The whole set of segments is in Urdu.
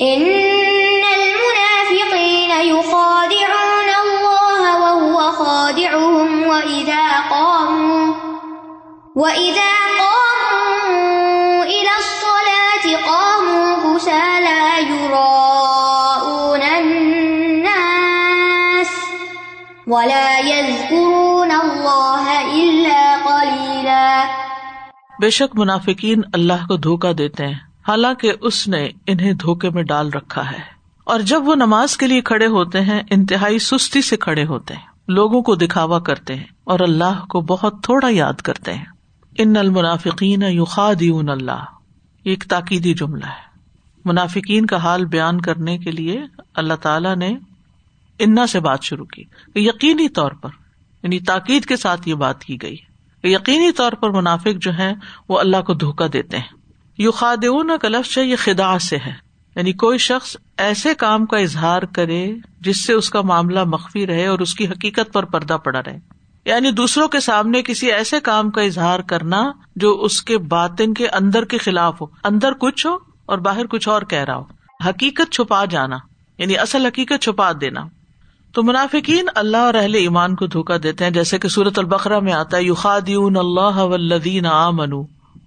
ان المنافقين يخادعون الله وهو خادعهم واذا قاموا واذا قاموا الى الصلاه قاموا كسالى يراءون الناس ولا يذكرون الله الا قليلا. بے شک منافقین اللہ کو دھوکا دیتے ہیں۔ حالانکہ اس نے انہیں دھوکے میں ڈال رکھا ہے۔ اور جب وہ نماز کے لیے کھڑے ہوتے ہیں، انتہائی سستی سے کھڑے ہوتے ہیں۔ لوگوں کو دکھاوا کرتے ہیں اور اللہ کو بہت تھوڑا یاد کرتے ہیں۔ ان المنافقین یوخادیون اللہ۔ یہ ایک تاکیدی جملہ ہے۔ منافقین کا حال بیان کرنے کے لیے اللہ تعالی نے انا سے بات شروع کی۔ یقینی طور پر یعنی تاکید کے ساتھ یہ بات کی گئی۔ یقینی طور پر منافق جو ہے وہ اللہ کو دھوکا دیتے ہیں۔ یو خادون کا لفظ ہے، یہ خدا سے ہے۔ یعنی کوئی شخص ایسے کام کا اظہار کرے جس سے اس کا معاملہ مخفی رہے اور اس کی حقیقت پر پردہ پڑا رہے۔ یعنی دوسروں کے سامنے کسی ایسے کام کا اظہار کرنا جو اس کے باطن کے اندر کے خلاف ہو۔ اندر کچھ ہو اور باہر کچھ اور کہہ رہا ہو۔ حقیقت چھپا جانا یعنی اصل حقیقت چھپا دینا۔ تو منافقین اللہ اور اہل ایمان کو دھوکا دیتے ہیں، جیسے کہ سورت البقرا میں آتا ہے یو خادیون اللہ ولدین آ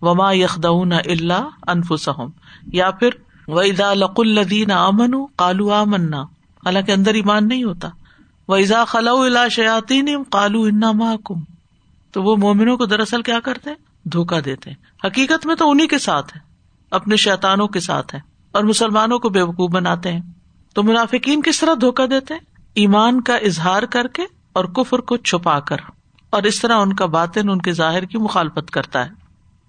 وما یخدون اللہ انفسم یا پھر ویزا لق الدین آ منو کالو آ حالانکہ اندر ایمان نہیں ہوتا۔ ویزا خلو الا شیاتی کالو انا محکم تو وہ مومنوں کو دراصل کیا کرتے ہیں؟ دھوکا دیتے ہیں۔ حقیقت میں تو انہیں کے ساتھ ہے اپنے شیتانوں کے ساتھ ہے اور مسلمانوں کو بے وقوف بناتے ہیں۔ تو منافقین کس طرح دھوکا دیتے ہیں؟ ایمان کا اظہار کر کے اور کفر کو چھپا کر۔ اور اس طرح ان کا باطن ان کے ظاہر کی مخالفت کرتا ہے۔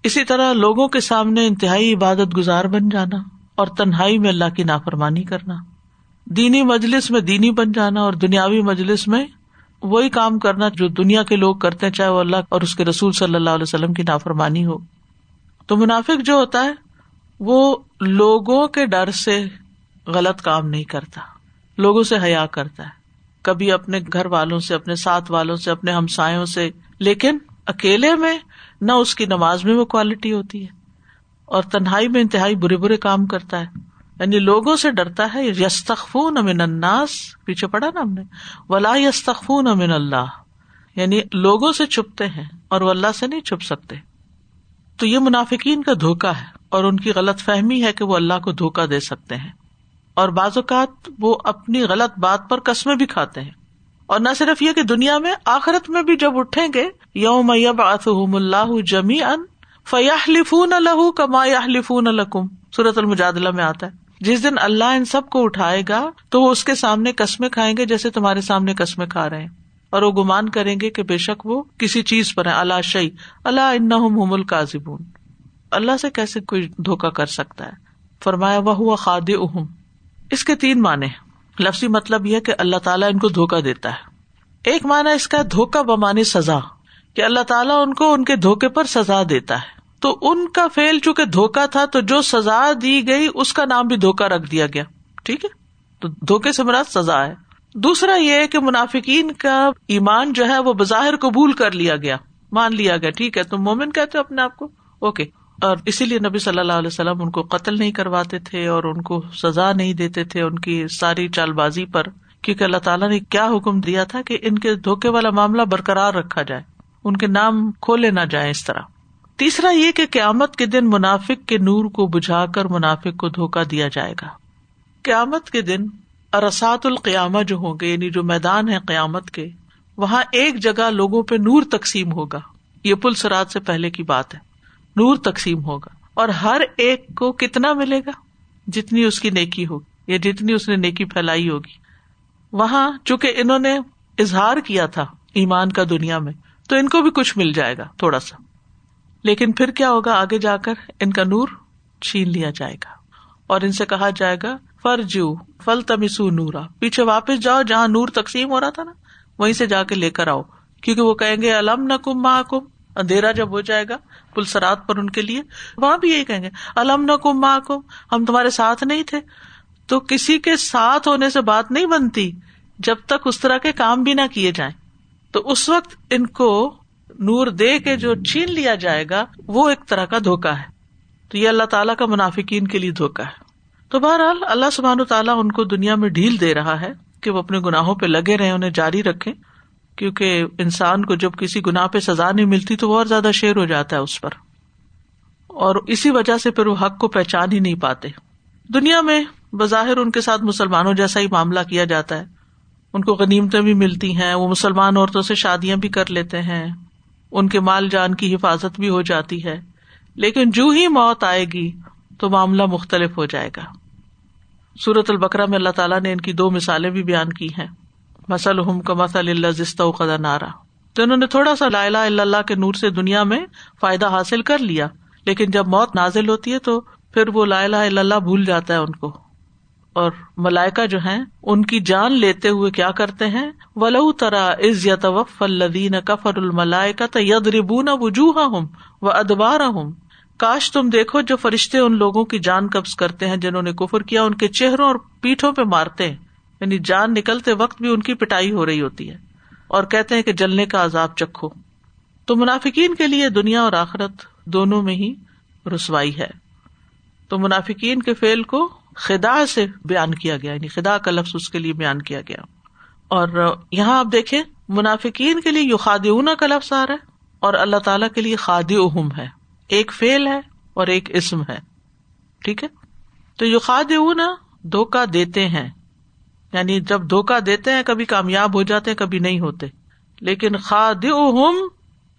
اسی طرح لوگوں کے سامنے انتہائی عبادت گزار بن جانا اور تنہائی میں اللہ کی نافرمانی کرنا۔ دینی مجلس میں دینی بن جانا اور دنیاوی مجلس میں وہی کام کرنا جو دنیا کے لوگ کرتے ہیں، چاہے وہ اللہ اور اس کے رسول صلی اللہ علیہ وسلم کی نافرمانی ہو۔ تو منافق جو ہوتا ہے، وہ لوگوں کے ڈر سے غلط کام نہیں کرتا۔ لوگوں سے حیا کرتا ہے۔ کبھی اپنے گھر والوں سے، اپنے ساتھ والوں سے، اپنے ہمسایوں سے۔ لیکن اکیلے میں نہ اس کی نماز میں وہ کوالٹی ہوتی ہے اور تنہائی میں انتہائی برے برے کام کرتا ہے۔ یعنی لوگوں سے ڈرتا ہے، یستخفون امن اناس پیچھے پڑا نا ہم نے۔ ولا یستخفون امن اللہ یعنی لوگوں سے چھپتے ہیں اور وہ اللہ سے نہیں چھپ سکتے۔ تو یہ منافقین کا دھوکا ہے اور ان کی غلط فہمی ہے کہ وہ اللہ کو دھوکا دے سکتے ہیں۔ اور بعض اوقات وہ اپنی غلط بات پر قسمیں بھی کھاتے ہیں۔ اور نہ صرف یہ کہ دنیا میں، آخرت میں بھی جب اٹھیں گے، یوم اللہ جمی ان فیاح لفون الح کما لفون الکم سورت المجادلہ میں آتا ہے۔ جس دن اللہ ان سب کو اٹھائے گا، تو وہ اس کے سامنے قسمیں کھائیں گے جیسے تمہارے سامنے قسمیں کھا رہے ہیں۔ اور وہ گمان کریں گے کہ بے شک وہ کسی چیز پر ہے اللہ شعی اللہ ان القاضبون اللہ سے کیسے کوئی دھوکا کر سکتا ہے؟ فرمایا وہ ہوا خاد اہم اس کے تین معنی لفظی مطلب یہ کہ اللہ تعالیٰ ان کو دھوکا دیتا ہے۔ ایک مانا اس کا دھوکا بمانی سزا، کہ اللہ تعالیٰ ان کو ان کے دھوکے پر سزا دیتا ہے۔ تو ان کا فیل چونکہ دھوکا تھا، تو جو سزا دی گئی، اس کا نام بھی دھوکا رکھ دیا گیا۔ ٹھیک ہے؟ تو دھوکے سے مراد سزا ہے۔ دوسرا یہ کہ منافقین کا ایمان جو ہے، وہ بظاہر قبول کر لیا گیا، مان لیا گیا۔ ٹھیک ہے؟ تم مومن کہتے ہو اپنے آپ کو، اوکے۔ اور اسی لیے نبی صلی اللہ علیہ وسلم ان کو قتل نہیں کرواتے تھے اور ان کو سزا نہیں دیتے تھے ان کی ساری چال بازی پر، کیونکہ اللہ تعالیٰ نے کیا حکم دیا تھا کہ ان کے دھوکے والا معاملہ برقرار رکھا جائے، ان کے نام کھولے نہ جائیں اس طرح۔ تیسرا یہ کہ قیامت کے دن منافق کے نور کو بجھا کر منافق کو دھوکا دیا جائے گا۔ قیامت کے دن ارسات القیامہ جو ہوں گے یعنی جو میدان ہے قیامت کے، وہاں ایک جگہ لوگوں پہ نور تقسیم ہوگا۔ یہ پل سرات سے پہلے کی بات ہے۔ نور تقسیم ہوگا اور ہر ایک کو کتنا ملے گا؟ جتنی اس کی نیکی ہوگی یا جتنی اس نے نیکی پھیلائی ہوگی۔ وہاں چونکہ انہوں نے اظہار کیا تھا ایمان کا دنیا میں، تو ان کو بھی کچھ مل جائے گا تھوڑا سا۔ لیکن پھر کیا ہوگا؟ آگے جا کر ان کا نور چھین لیا جائے گا۔ اور ان سے کہا جائے گا، فرجو فل تمسو نورا۔ پیچھے واپس جاؤ جہاں نور تقسیم ہو رہا تھا نا، وہیں سے جا کے لے کر آؤ، کیونکہ وہ کہیں گے، الم نہ کم ماں کم اندھیرا جب ہو جائے گا، پلسرات پر ان کے لیے، وہاں بھی یہی کہیں گے الم نہ کم ماں کم ہم تمہارے ساتھ نہیں تھے۔ تو کسی کے ساتھ ہونے سے بات نہیں بنتی جب تک اس طرح کے کام بھی نہ کیے جائیں۔ تو اس وقت ان کو نور دے کے جو چھین لیا جائے گا، وہ ایک طرح کا دھوکا ہے۔ تو یہ اللہ تعالیٰ کا منافقین کے لیے دھوکا ہے۔ تو بہرحال اللہ سبحان تعالیٰ ان کو دنیا میں ڈھیل دے رہا ہے کہ وہ اپنے گناہوں پہ لگے رہے انہیں جاری رکھے کیونکہ انسان کو جب کسی گناہ پہ سزا نہیں ملتی تو وہ اور زیادہ شیر ہو جاتا ہے اس پر۔ اور اسی وجہ سے پھر وہ حق کو پہچان ہی نہیں پاتے۔ دنیا میں بظاہر ان کے ساتھ مسلمانوں جیسا ہی معاملہ کیا جاتا ہے۔ ان کو غنیمتیں بھی ملتی ہیں، وہ مسلمان عورتوں سے شادیاں بھی کر لیتے ہیں۔ ان کے مال جان کی حفاظت بھی ہو جاتی ہے۔ لیکن جو ہی موت آئے گی تو معاملہ مختلف ہو جائے گا۔ سورت البکرا میں اللہ تعالیٰ نے ان کی دو مثالیں بھی بیان کی ہیں۔ مسل ہم کا مسل اللہ زستہ قدا نارا۔ تو انہوں نے تھوڑا سا لا اللہ کے نور سے دنیا میں فائدہ حاصل کر لیا۔ لیکن جب موت نازل ہوتی ہے تو پھر وہ لا اللہ بھول جاتا ہے ان کو۔ اور ملائکا جو ہے ان کی جان لیتے ہوئے کیا کرتے ہیں؟ ولو ترا از یتوف الدین کفر الملائکا ید ربون وجوہ ہوں و ادبار ہوں کاش تم دیکھو جو فرشتے ان لوگوں کی جان قبض کرتے ہیں جنہوں نے کفر کیا، ان کے چہروں اور پیٹھوں پہ مارتے ہیں۔ یعنی جان نکلتے وقت بھی ان کی پٹائی ہو رہی ہوتی ہے اور کہتے ہیں کہ جلنے کا عذاب چکھو۔ تو منافقین کے لیے دنیا اور آخرت دونوں میں ہی رسوائی ہے۔ تو منافقین کے فیل کو خدا سے بیان کیا گیا یعنی خدا کا لفظ اس کے لیے بیان کیا گیا۔ اور یہاں آپ دیکھیں، منافقین کے لیے یو خاد کا لفظ آ رہا ہے اور اللہ تعالیٰ کے لیے خاد ہے۔ ایک فیل ہے اور ایک اسم ہے۔ ٹھیک ہے؟ تو یو خاد دھوکا دیتے ہیں۔ یعنی جب دھوکا دیتے ہیں کبھی کامیاب ہو جاتے ہیں، کبھی نہیں ہوتے۔ لیکن خاد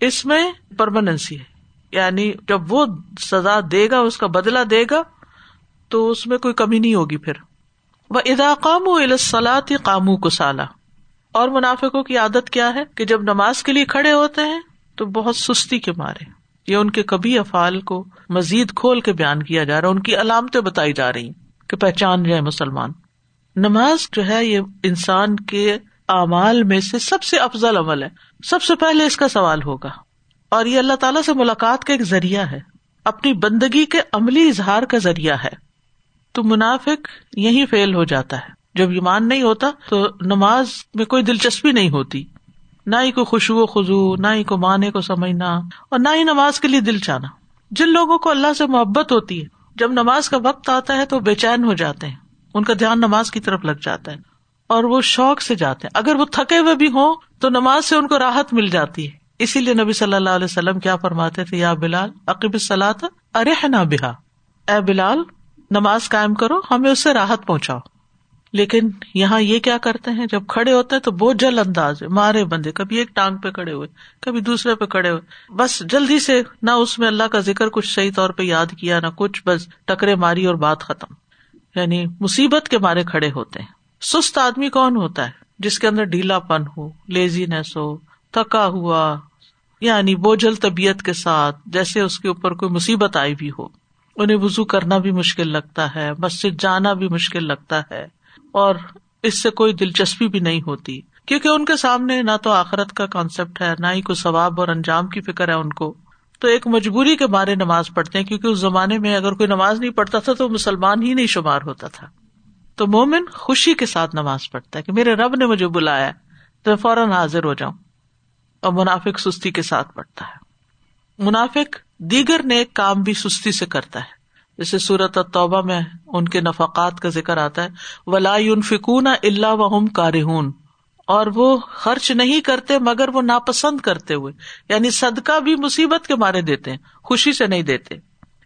اس میں پرماننسی ہے۔ یعنی جب وہ سزا دے گا، اس کا بدلا دے گا، تو اس میں کوئی کمی نہیں ہوگی پھر۔ وہ ادا قام الاسلاط قامو کو اور منافقوں کی عادت کیا ہے کہ جب نماز کے لیے کھڑے ہوتے ہیں، تو بہت سستی کے مارے۔ یا ان کے کبھی افعال کو مزید کھول کے بیان کیا جا رہا ہے، ان کی علامتیں بتائی جا رہی کہ پہچان جائے مسلمان۔ نماز جو ہے یہ انسان کے اعمال میں سے سب سے افضل عمل ہے۔ سب سے پہلے اس کا سوال ہوگا۔ اور یہ اللہ تعالیٰ سے ملاقات کا ایک ذریعہ ہے۔ اپنی بندگی کے عملی اظہار کا ذریعہ ہے۔ تو منافق یہی فیل ہو جاتا ہے۔ جب ایمان نہیں ہوتا تو نماز میں کوئی دلچسپی نہیں ہوتی۔ نہ ہی کوئی خوشبو و خزو نہ ہی کو مانے کو سمجھنا اور نہ ہی نماز کے لیے دل چانا جن لوگوں کو اللہ سے محبت ہوتی ہے، جب نماز کا وقت آتا ہے تو بے چین ہو جاتے ہیں۔ ان کا دھیان نماز کی طرف لگ جاتا ہے اور وہ شوق سے جاتے ہیں۔ اگر وہ تھکے ہوئے بھی ہوں تو نماز سے ان کو راحت مل جاتی ہے۔ اسی لیے نبی صلی اللہ علیہ وسلم کیا فرماتے تھے؟ یا بلال عقب سلاد ارے نہ بہا۔ اے بلال، نماز قائم کرو، ہمیں اس سے راحت پہنچاؤ۔ لیکن یہاں یہ کیا کرتے ہیں؟ جب کھڑے ہوتے ہیں تو بہت جل انداز ہے، مارے بندے، کبھی ایک ٹانگ پہ کھڑے ہوئے، کبھی دوسرے پہ کھڑے ہوئے۔ بس جلدی سے نہ اس میں اللہ کا ذکر کچھ صحیح طور پہ یاد کیا، نہ کچھ، بس ٹکرے ماری اور بات ختم۔ یعنی مصیبت کے مارے کھڑے ہوتے ہیں۔ سست آدمی کون ہوتا ہے جس کے اندر ڈھیلا پن ہو لیزینس ہو، تھکا ہوا یعنی بوجھل طبیعت کے ساتھ جیسے اس کے اوپر کوئی مصیبت آئی بھی ہو۔ انہیں وزو کرنا بھی مشکل لگتا ہے، مسجد جانا بھی مشکل لگتا ہے اور اس سے کوئی دلچسپی بھی نہیں ہوتی۔ کیونکہ ان کے سامنے نہ تو آخرت کا کانسیپٹ ہے، نہ ہی کوئی ثواب اور انجام کی فکر ہے ان کو۔ تو ایک مجبوری کے بارے نماز پڑھتے ہیں، کیونکہ اس زمانے میں اگر کوئی نماز نہیں پڑھتا تھا تو مسلمان ہی نہیں شمار ہوتا تھا۔ تو مومن خوشی کے ساتھ نماز پڑھتا ہے کہ میرے رب نے مجھے بلایا تو میں فوراً حاضر ہو جاؤں اور منافق سستی کے ساتھ پڑتا ہے۔ منافق دیگر نیک کام بھی سستی سے کرتا ہے۔ جیسے سورت توبہ میں ان کے نفقات کا ذکر آتا ہے، ولا فکون اللہ و کارہون۔ اور وہ خرچ نہیں کرتے مگر وہ ناپسند کرتے ہوئے یعنی صدقہ بھی مصیبت کے مارے دیتے ہیں، خوشی سے نہیں دیتے۔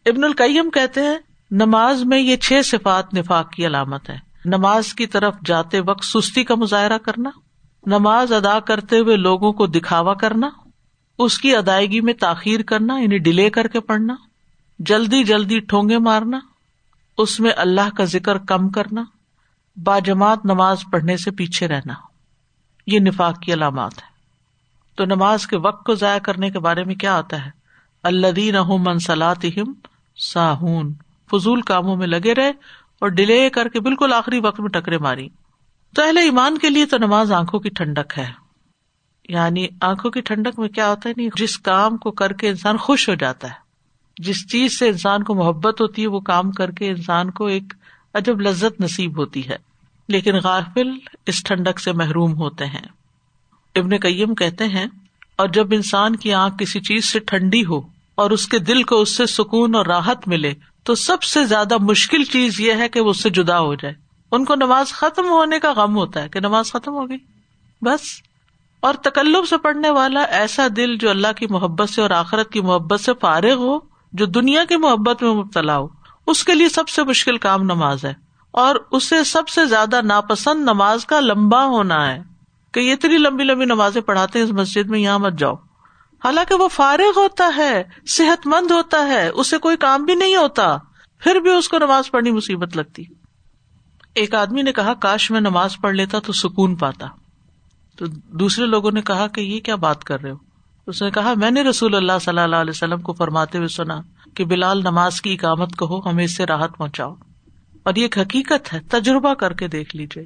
ابن القیم کہتے ہیں، نماز میں یہ چھ صفات نفاق کی علامت ہے نماز کی طرف جاتے وقت سستی کا مظاہرہ کرنا، نماز ادا کرتے ہوئے لوگوں کو دکھاوا کرنا، اس کی ادائیگی میں تاخیر کرنا یعنی ڈیلے کر کے پڑھنا، جلدی جلدی ٹھونگے مارنا، اس میں اللہ کا ذکر کم کرنا، باجماعت نماز پڑھنے سے پیچھے رہنا۔ یہ نفاق کی علامات ہے تو نماز کے وقت کو ضائع کرنے کے بارے میں کیا آتا ہے؟ اللہ دین منسلات ساہون۔ فضول کاموں میں لگے رہے اور ڈیلے کر کے بالکل آخری وقت میں ٹکرے ماری۔ تو اہل ایمان کے لیے تو نماز آنکھوں کی ٹھنڈک ہے۔ یعنی آنکھوں کی ٹھنڈک میں کیا ہوتا ہے؟ نہیں، جس کام کو کر کے انسان خوش ہو جاتا ہے۔ جس چیز سے انسان کو محبت ہوتی ہے، وہ کام کر کے انسان کو ایک عجب لذت نصیب ہوتی ہے۔ لیکن غافل اس ٹھنڈک سے محروم ہوتے ہیں۔ ابن کئیم کہتے ہیں، اور جب انسان کی آنکھ کسی چیز سے ٹھنڈی ہو اور اس کے دل کو اس سے سکون اور راحت ملے، تو سب سے زیادہ مشکل چیز یہ ہے کہ وہ اس سے جدا ہو جائے۔ ان کو نماز ختم ہونے کا غم ہوتا ہے کہ نماز ختم ہو گئی۔ بس۔ اور تکلب سے پڑھنے والا ایسا دل جو اللہ کی محبت سے اور آخرت کی محبت سے فارغ ہو، جو دنیا کی محبت میں مبتلا ہو، اس کے لیے سب سے مشکل کام نماز ہے۔ اور اسے سب سے زیادہ ناپسند نماز کا لمبا ہونا ہے کہ یہ اتنی لمبی لمبی نمازیں پڑھاتے ہیں اس مسجد میں، یہاں مت جاؤ۔ حالانکہ وہ فارغ ہوتا ہے صحت مند ہوتا ہے، اسے کوئی کام بھی نہیں ہوتا، پھر بھی اس کو نماز پڑھنی مصیبت لگتی۔ ایک آدمی نے کہا، کاش میں نماز پڑھ لیتا تو سکون پاتا۔ تو دوسرے لوگوں نے کہا کہ یہ کیا بات کر رہے ہو؟ اس نے کہا، میں نے رسول اللہ صلی اللہ علیہ وسلم کو فرماتے ہوئے سنا کہ بلال نماز کی اقامت کہو، ہمیں اس سے راحت پہنچاؤ۔ اور یہ ایک حقیقت ہے، تجربہ کر کے دیکھ لیجیے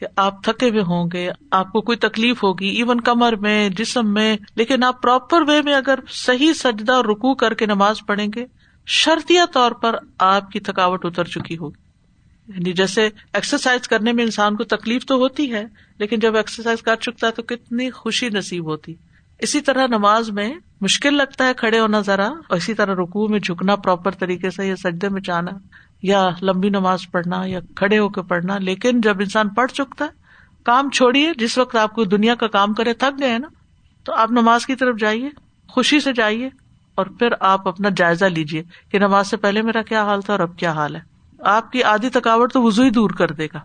کہ آپ تھکے ہوئے ہوں گے، آپ کو کوئی تکلیف ہوگی ایون کمر میں، جسم میں، لیکن آپ پراپر وے میں اگر صحیح سجدہ اور رکو کر کے نماز پڑھیں گے شرطیا طور پر آپ کی تھکاوٹ اتر چکی ہوگی۔ یعنی جیسے ایکسرسائز کرنے میں انسان کو تکلیف تو ہوتی ہے، لیکن جب ایکسرسائز کر چکتا ہے تو کتنی خوشی نصیب ہوتی۔ اسی طرح نماز میں مشکل لگتا ہے کھڑے ہونا ذرا، اور اسی طرح رکو میں جھکنا پراپر طریقے سے یا سجدے میں جانا۔ یا لمبی نماز پڑھنا یا کھڑے ہو کے پڑھنا، لیکن جب انسان پڑھ چکتا ہے، کام چھوڑیے، جس وقت آپ کو دنیا کا کام کرے، تھک گئے نا، تو آپ نماز کی طرف جائیے، خوشی سے جائیے، اور پھر آپ اپنا جائزہ لیجیے کہ نماز سے پہلے میرا کیا حال تھا اور اب کیا حال ہے۔ آپ کی آدھی تھکاوٹ تو وزو ہی دور کر دے گا،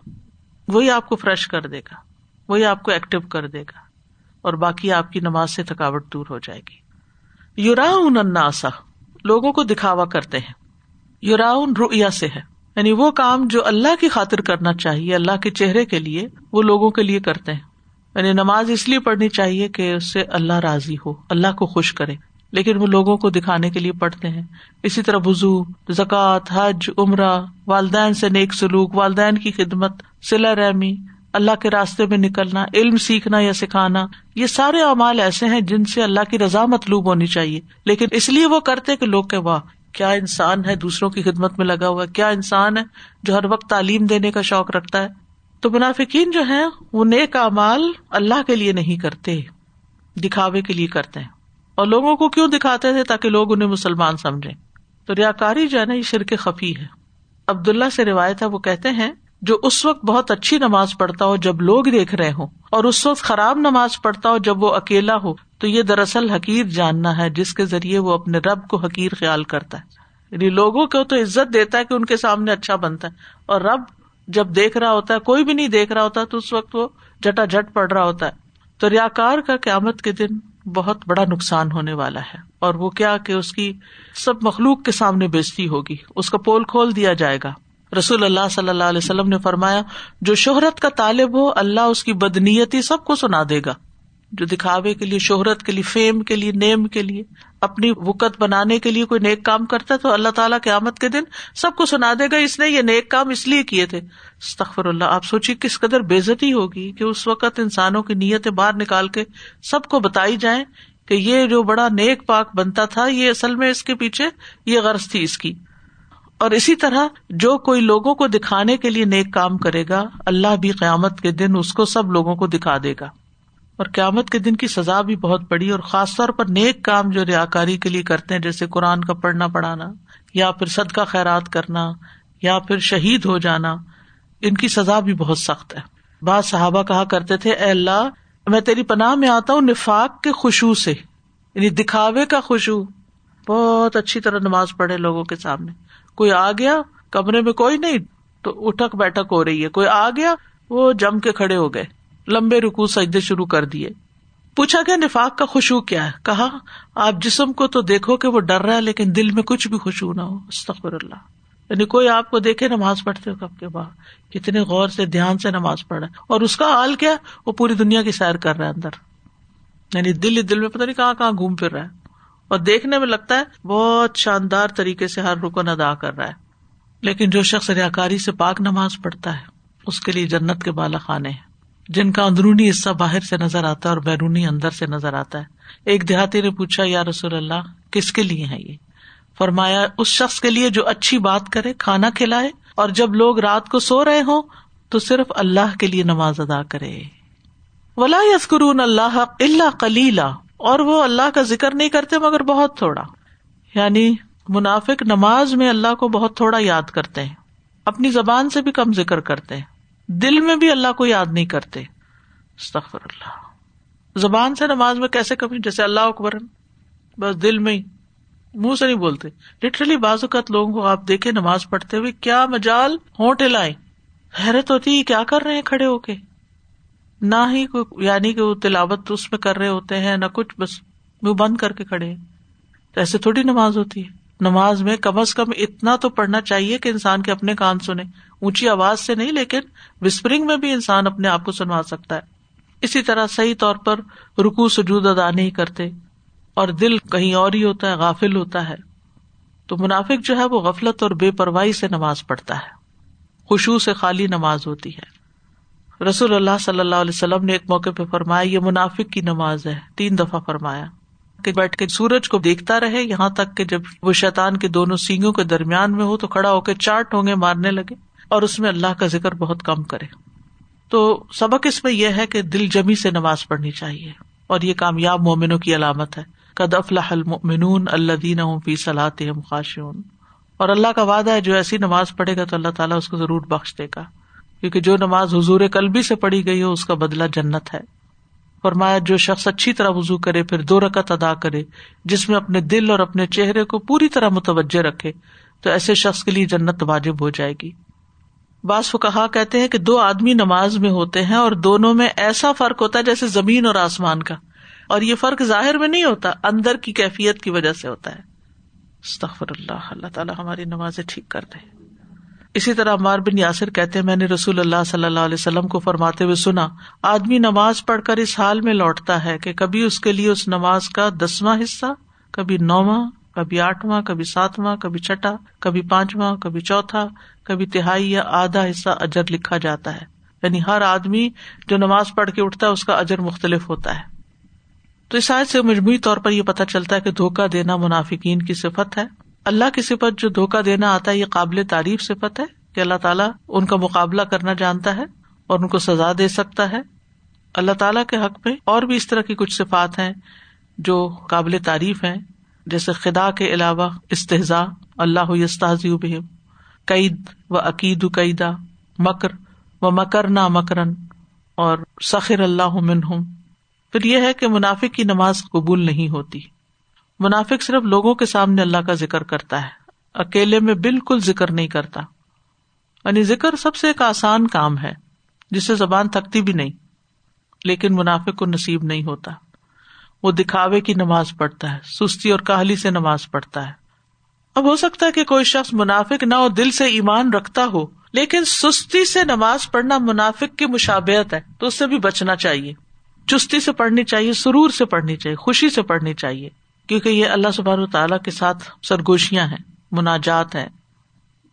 وہی آپ کو فریش کر دے گا، وہی آپ کو ایکٹیو کر دے گا، اور باقی آپ کی نماز سے تھکاوٹ دور ہو جائے گی۔ یورا اناسا لوگوں کو دکھاوا کرتے ہیں۔ یوراؤن رویا سے ہے. یعنی وہ کام جو اللہ کی خاطر کرنا چاہیے، اللہ کے چہرے کے لیے، وہ لوگوں کے لیے کرتے ہیں. یعنی نماز اس لیے پڑھنی چاہیے کہ اس سے اللہ راضی ہو، اللہ کو خوش کرے. لیکن وہ لوگوں کو دکھانے کے لیے پڑھتے ہیں. اسی طرح وزو زکوٰۃ، حج، عمرہ، والدین سے نیک سلوک، والدین کی خدمت سلا رحمی، اللہ کے راستے میں نکلنا، علم سیکھنا یا سکھانا، یہ سارے اعمال ایسے ہیں جن سے اللہ کی رضا مطلوب ہونی چاہیے. لیکن اس لیے وہ کرتے کہ لوگ کہ واہ کیا انسان ہے دوسروں کی خدمت میں لگا ہوا کیا انسان ہے جو ہر وقت تعلیم دینے کا شوق رکھتا ہے؟ تو منافقین جو ہے وہ نیک امال اللہ کے لیے نہیں کرتے، دکھاوے کے لیے کرتے ہیں۔ اور لوگوں کو کیوں دکھاتے تھے تاکہ لوگ انہیں مسلمان سمجھے تو ریا کاری جو ہے نا، یہ شرک خفی ہے۔ عبد اللہ سے روایت ہے، وہ کہتے ہیں جو اس وقت بہت اچھی نماز پڑھتا ہو جب لوگ دیکھ رہے ہوں، اور اس وقت خراب نماز پڑھتا ہو جب وہ اکیلا ہو، تو یہ دراصل حقیر جاننا ہے، جس کے ذریعے وہ اپنے رب کو حقیر خیال کرتا ہے۔ یعنی لوگوں کو تو عزت دیتا ہے کہ ان کے سامنے اچھا بنتا ہے، اور رب جب دیکھ رہا ہوتا ہے، کوئی بھی نہیں دیکھ رہا ہوتا، تو اس وقت وہ جٹا جٹ پڑ رہا ہوتا ہے۔ تو ریا کار کا قیامت کے دن بہت بڑا نقصان ہونے والا ہے، اور وہ کیا کہ اس کی سب مخلوق کے سامنے بےزتی ہوگی، اس کا پول کھول دیا جائے گا۔ رسول اللہ صلی اللہ علیہ وسلم نے فرمایا، جو شہرت کا طالب ہو، اللہ اس کی بدنیتی سب کو سنا دے گا۔ جو دکھاوے کے لیے، شہرت کے لیے، فیم کے لیے، نیم کے لیے، اپنی وکت بنانے کے لیے کوئی نیک کام کرتا ہے، تو اللہ تعالیٰ کے آمد کے دن سب کو سنا دے گا۔ اس نے یہ نیک کام اس لیے کیے تھے۔ استخر اللہ، آپ سوچیے کس قدر بےزتی ہوگی کہ اس وقت انسانوں کی نیتیں باہر نکال کے سب کو بتائی جائیں کہ یہ جو بڑا نیک پاک بنتا تھا، یہ اصل میں اس کے پیچھے یہ غرض تھی اس کی۔ اور اسی طرح جو کوئی لوگوں کو دکھانے کے لیے نیک کام کرے گا، اللہ بھی قیامت کے دن اس کو سب لوگوں کو دکھا دے گا۔ اور قیامت کے دن کی سزا بھی بہت بڑی اور خاص طور پر نیک کام جو ریا کاری کے لیے کرتے ہیں، جیسے قرآن کا پڑھنا پڑھانا، یا پھر صدقہ خیرات کرنا، یا پھر شہید ہو جانا، ان کی سزا بھی بہت سخت ہے۔ بعض صحابہ کہا کرتے تھے، اے اللہ، میں تیری پناہ میں آتا ہوں نفاق کے خوشبو سے یعنی دکھاوے کا خوشبو۔ بہت اچھی طرح نماز پڑھے لوگوں کے سامنے۔ کوئی آ گیا، کمرے میں کوئی نہیں، تو اٹھک بیٹھک ہو رہی ہے، کوئی آ گیا، وہ جم کے کھڑے ہو گئے، لمبے رکو سجدے شروع کر دیے۔ پوچھا گیا، نفاق کا خوشبو کیا ہے؟ کہا، آپ جسم کو تو دیکھو کہ وہ ڈر رہا ہے، لیکن دل میں کچھ بھی خوشبو نہ ہو۔ استخر اللہ یعنی کوئی آپ کو دیکھے نماز پڑھتے ہو، کب کے بعد؟ کتنے غور سے، دھیان سے نماز پڑھا اور اس کا حال کیا؟ وہ پوری دنیا کی سیر کر رہا ہے اندر۔ یعنی دل ہی دل میں پتہ نہیں کہاں کہاں گھوم پھر رہا ہے۔ اور دیکھنے میں لگتا ہے بہت شاندار طریقے سے ہر رکن ادا کر رہا ہے۔ لیکن جو شخص ریاکاری سے پاک نماز پڑھتا ہے، اس کے لیے جنت کے بالا خانے ہیں۔ جن کا اندرونی حصہ باہر سے نظر آتا ہے اور بیرونی اندر سے نظر آتا ہے۔ ایک دیہاتی نے پوچھا، یا رسول اللہ، کس کے لیے ہے یہ؟ فرمایا، اس شخص کے لیے جو اچھی بات کرے، کھانا کھلائے، اور جب لوگ رات کو سو رہے ہوں، تو صرف اللہ کے لیے نماز ادا کرے۔ ولا یسکرون اللہ اللہ کلیلہ اور وہ اللہ کا ذکر نہیں کرتے مگر بہت تھوڑا۔ یعنی منافق نماز میں اللہ کو بہت تھوڑا یاد کرتے ہیں۔ اپنی زبان سے بھی کم ذکر کرتے ہیں۔ دل میں بھی اللہ کو یاد نہیں کرتے۔ استغفر اللہ۔ زبان سے نماز میں کیسے کمی جیسے اللہ اکبر۔ بس دل میں ہی۔ منہ سے نہیں بولتے۔ لٹرلی بعض اوقات لوگوں کو آپ دیکھے نماز پڑھتے ہوئے کیا مجال ہونٹ لائے حیرت ہوتی ہے کیا کر رہے ہیں کھڑے ہو کے۔ نہ ہی یعنی کہ وہ تلاوت اس میں کر رہے ہوتے ہیں، نہ کچھ، بس منہ بند کر کے کھڑے تو ایسے تھوڑی نماز ہوتی ہے۔ نماز میں کم از کم اتنا تو پڑھنا چاہیے کہ انسان کے اپنے کان سنے۔ اونچی آواز سے نہیں، لیکن وسپرنگ میں بھی انسان اپنے آپ کو سنوا سکتا ہے۔ اسی طرح صحیح طور پر رکو سجود ادا نہیں کرتے۔ اور دل کہیں اور ہی ہوتا ہے، غافل ہوتا ہے۔ تو منافق جو ہے، وہ غفلت اور بے پرواہی سے نماز پڑھتا ہے۔ خوشبو سے خالی نماز ہوتی ہے۔ رسول اللہ صلی اللہ علیہ وسلم نے ایک موقع پہ فرمایا، یہ منافق کی نماز ہے۔ تین دفعہ فرمایا۔ کہ بیٹھ کے سورج کو دیکھتا رہے، یہاں تک کہ جب وہ شیتان کے دونوں سینگوں کے درمیان میں ہو تو کھڑا ہو کے چار ٹونگے مارنے لگے۔ اور اس میں اللہ کا ذکر بہت کم کرے۔ تو سبق اس میں یہ ہے کہ دل جمی سے نماز پڑھنی چاہیے۔ اور یہ کامیاب مومنوں کی علامت ہے۔ کد افلاح المؤمنون اللہ دین فی صلاحم خاشون اور اللہ کا وعدہ ہے، جو ایسی نماز پڑھے گا تو اللہ تعالیٰ اس کو ضرور بخش دے گا۔ کیونکہ جو نماز حضور قلبی سے پڑھی گئی ہو، اس کا بدلا جنت ہے۔ فرمایا، جو شخص اچھی طرح وزو کرے، پھر دو رکت ادا کرے، جس میں اپنے دل اور اپنے چہرے کو پوری طرح متوجہ رکھے، تو ایسے شخص کے لیے جنت واجب ہو جائے گی۔ باس وہ کہا کہتے ہیں کہ دو آدمی نماز میں ہوتے ہیں اور دونوں میں ایسا فرق ہوتا ہے جیسے زمین اور آسمان کا۔ اور یہ فرق ظاہر میں نہیں ہوتا، اندر کی کیفیت کی وجہ سے ہوتا ہے۔ اللہ اللہ تعالیٰ ہماری نمازیں ٹھیک کر دے۔ اسی طرح عمار بن یاسر کہتے میں نے رسول اللہ صلی اللہ علیہ وسلم کو فرماتے ہوئے سنا، آدمی نماز پڑھ کر اس حال میں لوٹتا ہے کہ کبھی اس کے لیے اس نماز کا دسواں حصہ، کبھی نواں، کبھی آٹھواں، کبھی ساتواں، کبھی چھٹا، کبھی پانچواں، کبھی چوتھا، کبھی تہائی یا آدھا حصہ اجر لکھا جاتا ہے۔ یعنی ہر آدمی جو نماز پڑھ کے اٹھتا ہے، اس کا اجر مختلف ہوتا ہے۔ تو اس سے مجموعی طور پر یہ پتا چلتا ہے کہ دھوکا دینا منافقین کی صفت ہے۔ اللہ کی صفت جو دھوکا دینا آتا ہے، یہ قابل تعریف صفت ہے کہ اللہ تعالیٰ ان کا مقابلہ کرنا جانتا ہے اور ان کو سزا دے سکتا ہے۔ اللہ تعالیٰ کے حق میں اور بھی اس طرح کی کچھ صفات ہیں جو قابل تعریف ہیں، جیسے خدا کے علاوہ استحزا اللہ یستاز بہم، قید و عقید قیدا، مکر و مکر نہ مکرن اور سخر اللہ منہم۔ پھر یہ ہے کہ منافق کی نماز قبول نہیں ہوتی۔ منافق صرف لوگوں کے سامنے اللہ کا ذکر کرتا ہے، اکیلے میں بالکل ذکر نہیں کرتا۔ یعنی ذکر سب سے ایک آسان کام ہے جس سے زبان تھکتی بھی نہیں، لیکن منافق کو نصیب نہیں ہوتا۔ وہ دکھاوے کی نماز پڑھتا ہے، سستی اور کاہلی سے نماز پڑھتا ہے۔ اب ہو سکتا ہے کہ کوئی شخص منافق نہ ہو، دل سے ایمان رکھتا ہو، لیکن سستی سے نماز پڑھنا منافق کی مشابت ہے، تو اس سے بھی بچنا چاہیے۔ چستی سے پڑھنی چاہیے، سرور سے پڑھنی چاہیے، خوشی سے پڑھنی چاہیے۔ کیونکہ یہ اللہ سبحان تعالیٰ کے ساتھ سرگوشیاں ہیں، مناجات ہیں۔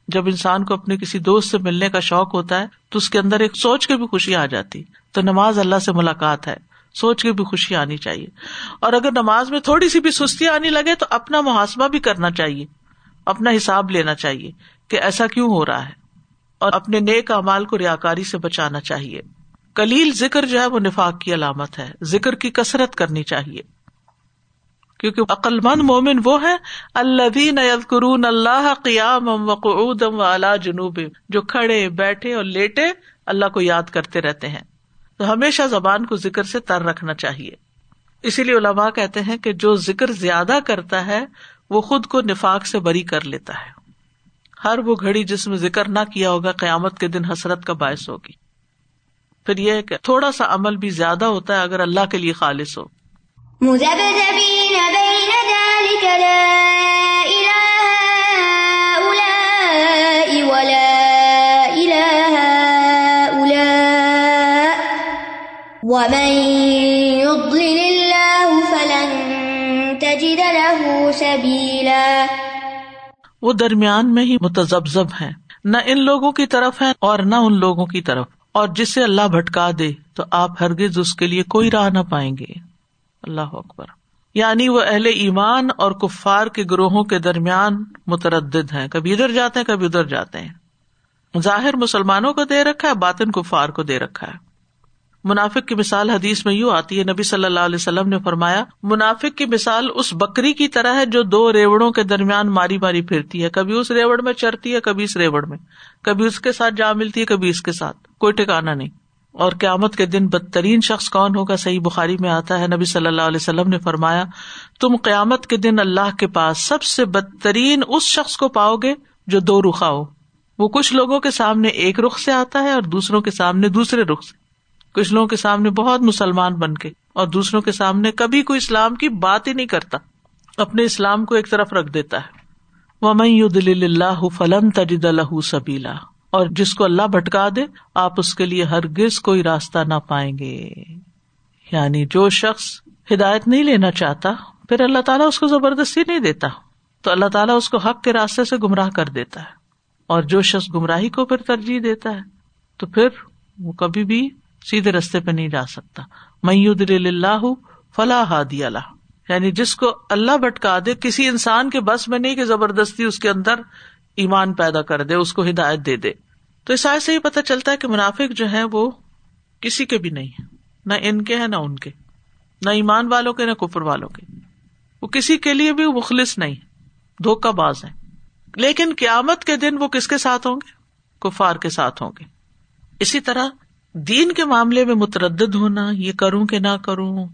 جب انسان کو اپنے کسی دوست سے ملنے کا شوق ہوتا ہے، تو اس کے اندر ایک سوچ کے بھی خوشی آ جاتی۔ تو نماز اللہ سے ملاقات ہے، سوچ کے بھی خوشی آنی چاہیے۔ اور اگر نماز میں تھوڑی سی بھی سستی آنے لگے، تو اپنا محاسبہ بھی کرنا چاہیے، اپنا حساب لینا چاہیے کہ ایسا کیوں ہو رہا ہے۔ اور اپنے نیک امال کو ریا کاری سے بچانا چاہیے۔ کلیل ذکر جو ہے، وہ نفاق کی علامت ہے، ذکر کی کثرت کرنی چاہیے۔ کیونکہ عقل مند مومن وہ ہے اللہ قرون اللہ قیام وقعودم و جنوب جو کھڑے، بیٹھے اور لیٹے اللہ کو یاد کرتے رہتے ہیں۔ تو ہمیشہ زبان کو ذکر سے تر رکھنا چاہیے۔ اسی لیے علماء کہتے ہیں کہ جو ذکر زیادہ کرتا ہے، وہ خود کو نفاق سے بری کر لیتا ہے۔ ہر وہ گھڑی جس میں ذکر نہ کیا ہوگا، قیامت کے دن حسرت کا باعث ہوگی۔ پھر یہ کہ تھوڑا سا عمل بھی زیادہ ہوتا ہے اگر اللہ کے لیے خالص ہو۔ مذبذبين بين ذلك لا إله هؤلاء ولا إله هؤلاء. ومن يضلل الله فلن تجد له سبيلا. وہ درمیان میں ہی متزبزب ہیں، نہ ان لوگوں کی طرف ہے اور نہ ان لوگوں کی طرف، اور جسے اللہ بھٹکا دے تو آپ ہرگز اس کے لیے کوئی راہ نہ پائیں گے۔ اللہ اکبر۔ یعنی وہ اہل ایمان اور کفار کے گروہوں کے درمیان متردد ہیں۔ کبھی ادھر جاتے ہیں، کبھی ادھر جاتے ہیں۔ ظاہر مسلمانوں کو دے رکھا ہے، باطن کفار کو دے رکھا ہے۔ منافق کی مثال حدیث میں یوں آتی ہے، نبی صلی اللہ علیہ وسلم نے فرمایا، منافق کی مثال اس بکری کی طرح ہے جو دو ریوڑوں کے درمیان ماری ماری پھرتی ہے۔ کبھی اس ریوڑ میں چرتی ہے، کبھی اس ریوڑ میں۔ کبھی اس کے ساتھ جا ملتی ہے، کبھی اس کے ساتھ۔ کوئی ٹھکانا نہیں۔ اور قیامت کے دن بدترین شخص کون ہوگا؟ صحیح بخاری میں آتا ہے، نبی صلی اللہ علیہ وسلم نے فرمایا، تم قیامت کے دن اللہ کے پاس سب سے بدترین اس شخص کو پاؤ گے جو دو رخا ہو۔ وہ کچھ لوگوں کے سامنے ایک رخ سے آتا ہے اور دوسروں کے سامنے دوسرے رخ سے۔ کچھ لوگوں کے سامنے بہت مسلمان بن کے اور دوسروں کے سامنے کبھی کوئی اسلام کی بات ہی نہیں کرتا۔ اپنے اسلام کو ایک طرف رکھ دیتا ہے۔ وہ میں دل اللہ فلن تجد اللہ سبیلا اور جس کو اللہ بھٹکا دے، آپ اس کے لیے ہرگز کوئی راستہ نہ پائیں گے۔ یعنی جو شخص ہدایت نہیں لینا چاہتا، پھر اللہ تعالیٰ اس کو زبردستی نہیں دیتا۔ تو اللہ تعالیٰ اس کو حق کے راستے سے گمراہ کر دیتا ہے۔ اور جو شخص گمراہی کو پھر ترجیح دیتا ہے، تو پھر وہ کبھی بھی سیدھے رستے پہ نہیں جا سکتا۔ میود اللہ فلاح ہادی اللہ یعنی جس کو اللہ بٹکا دے، کسی انسان کے بس میں نہیں کہ زبردستی اس کے اندر ایمان پیدا کر دے، اس کو ہدایت دے دے۔ تو اس سے ہی پتا چلتا ہے کہ منافق جو ہے وہ کسی کے بھی نہیں ہے نہ ان کے ہے نہ ان کے۔ نہ ایمان والوں کے، نہ کفر والوں کے۔ وہ کسی کے لیے بھی مخلص نہیں دھوکہ باز ہے لیکن قیامت کے دن وہ کس کے ساتھ ہوں گے؟ کفار کے ساتھ ہوں گے۔ اسی طرح دین کے معاملے میں متردد ہونا، یہ کروں کہ نہ کروں،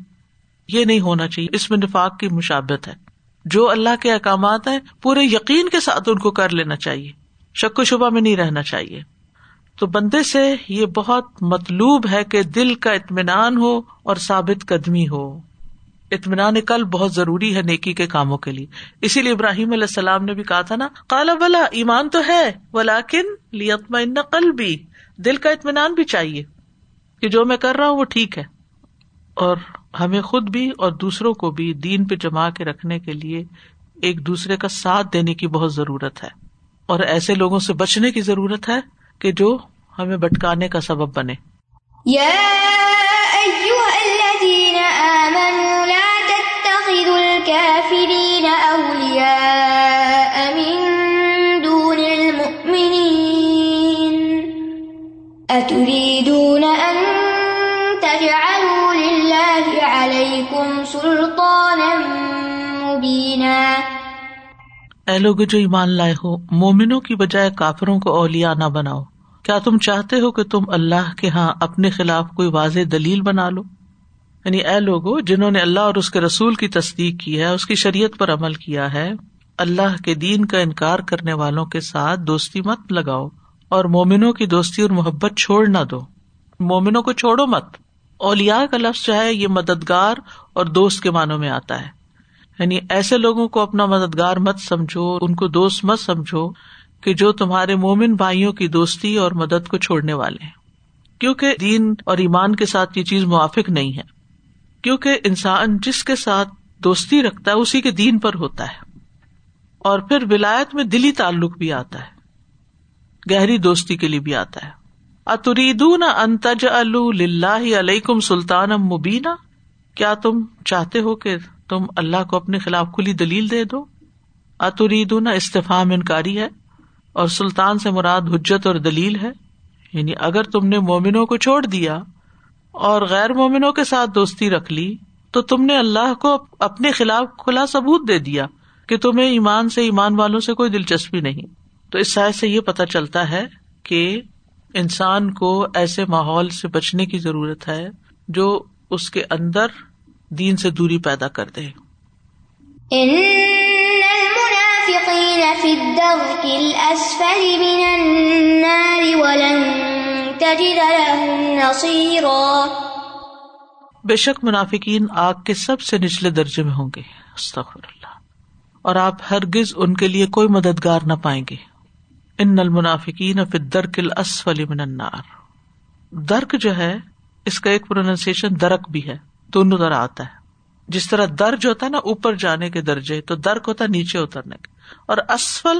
یہ نہیں ہونا چاہیے۔ اس میں نفاق کی مشابت ہے۔ جو اللہ کے احکامات ہیں، پورے یقین کے ساتھ ان کو کر لینا چاہیے۔ شک و شبہ میں نہیں رہنا چاہیے۔ تو بندے سے یہ بہت مطلوب ہے کہ دل کا اطمینان ہو اور ثابت قدمی ہو۔ اطمینان کل بہت ضروری ہے نیکی کے کاموں کے لیے۔ اسی لیے ابراہیم علیہ السلام نے بھی کہا تھا نا کالا بلا، ایمان تو ہے ولاکن لیتما کل بھی دل کا اطمینان بھی چاہیے کہ جو میں کر رہا ہوں وہ ٹھیک ہے۔ اور ہمیں خود بھی اور دوسروں کو بھی دین پہ جما کے رکھنے کے لیے ایک دوسرے کا ساتھ دینے کی بہت ضرورت ہے۔ اور ایسے لوگوں سے بچنے کی ضرورت ہے کہ جو ہمیں بٹکانے کا سبب بنے۔ أتريدون أن تجعلوا لله عليكم سلطانا مبينا۔ اے لوگ جو ایمان لائے ہو، مومنوں کی بجائے کافروں کو اولیا نہ بناؤ۔ کیا تم چاہتے ہو کہ تم اللہ کے ہاں اپنے خلاف کوئی واضح دلیل بنا لو؟ یعنی اے لوگوں جنہوں نے اللہ اور اس کے رسول کی تصدیق کی ہے، اس کی شریعت پر عمل کیا ہے، اللہ کے دین کا انکار کرنے والوں کے ساتھ دوستی مت لگاؤ اور مومنوں کی دوستی اور محبت چھوڑ نہ دو۔ مومنوں کو چھوڑو مت۔ اولیا کا لفظ جو ہے یہ مددگار اور دوست کے معنوں میں آتا ہے۔ یعنی ایسے لوگوں کو اپنا مددگار مت سمجھو، ان کو دوست مت سمجھو کہ جو تمہارے مومن بھائیوں کی دوستی اور مدد کو چھوڑنے والے ہیں۔ کیونکہ دین اور ایمان کے ساتھ یہ چیز موافق نہیں ہے۔ کیونکہ انسان جس کے ساتھ دوستی رکھتا ہے، اسی کے دین پر ہوتا ہے۔ اور پھر ولایت میں دلی تعلق بھی آتا ہے۔ گہری دوستی کے لیے بھی آتا ہے۔ اتریدون انتج علیکم سلطان مبینہ کیا تم چاہتے ہو کہ تم اللہ کو اپنے خلاف کھلی دلیل دے دو؟ اتریدون استفام انکاری ہے اور سلطان سے مراد حجت اور دلیل ہے؟ یعنی اگر تم نے مومنوں کو چھوڑ دیا اور غیر مومنوں کے ساتھ دوستی رکھ لی، تو تم نے اللہ کو اپنے خلاف کھلا ثبوت دے دیا کہ تمہیں ایمان سے ایمان والوں سے کوئی دلچسپی نہیں۔ تو اس سائز سے یہ پتا چلتا ہے کہ انسان کو ایسے ماحول سے بچنے کی ضرورت ہے جو اس کے اندر دین سے دوری پیدا کر دے۔ بے شک منافقین آگ کے سب سے نچلے درجے میں ہوں گے۔ اللہ۔ اور آپ ہرگز ان کے لیے کوئی مددگار نہ پائیں گے۔ ان نل منافقین درک الاسفل من النار۔ درک جو ہے، اس کا ایک پروننسیشن درک بھی ہے، دونوں طرح آتا ہے۔ جس طرح درج ہوتا ہے نا، اوپر جانے کے درجے، تو درک ہوتا ہے نیچے اترنے کے۔ اور اسفل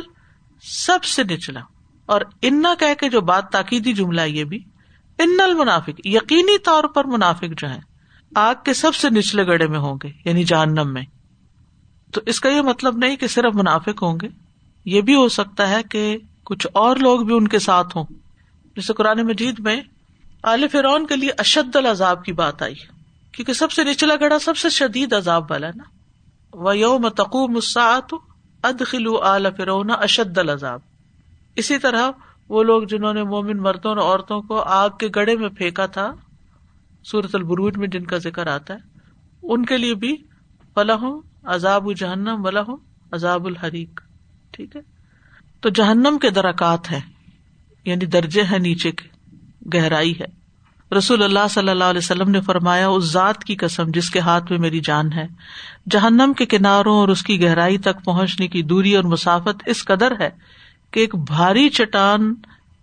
سب سے نچلا۔ اور انا کہ کے جو بات تاکیدی جملہ یہ بھی، ان المنافق، یقینی طور پر منافق جو ہے آگ کے سب سے نچلے گڑے میں ہوں گے یعنی جہنم میں۔ تو اس کا یہ مطلب نہیں کہ صرف منافق ہوں گے، یہ بھی ہو سکتا ہے کہ کچھ اور لوگ بھی ان کے ساتھ ہوں۔ جیسے قرآن مجید میں عال فرعون کے لیے اشد العذاب کی بات آئی، کیونکہ سب سے نچلا گڑا سب سے شدید عذاب والا نا۔ و یوم تقوم مساط اد خلو آل فرعون اشد العذاب۔ اسی طرح وہ لوگ جنہوں نے مومن مردوں اور عورتوں کو آگ کے گڑے میں پھینکا تھا سورت البروج میں جن کا ذکر آتا ہے، ان کے لیے بھی فلاح عذاب جہنم ولاح عذاب الحریق ٹھیک ہے؟ تو جہنم کے درکات ہیں یعنی درجے ہیں نیچے کے، گہرائی ہے۔ رسول اللہ صلی اللہ علیہ وسلم نے فرمایا، اس ذات کی قسم جس کے ہاتھ میں میری جان ہے، جہنم کے کناروں اور اس کی گہرائی تک پہنچنے کی دوری اور مسافت اس قدر ہے کہ ایک بھاری چٹان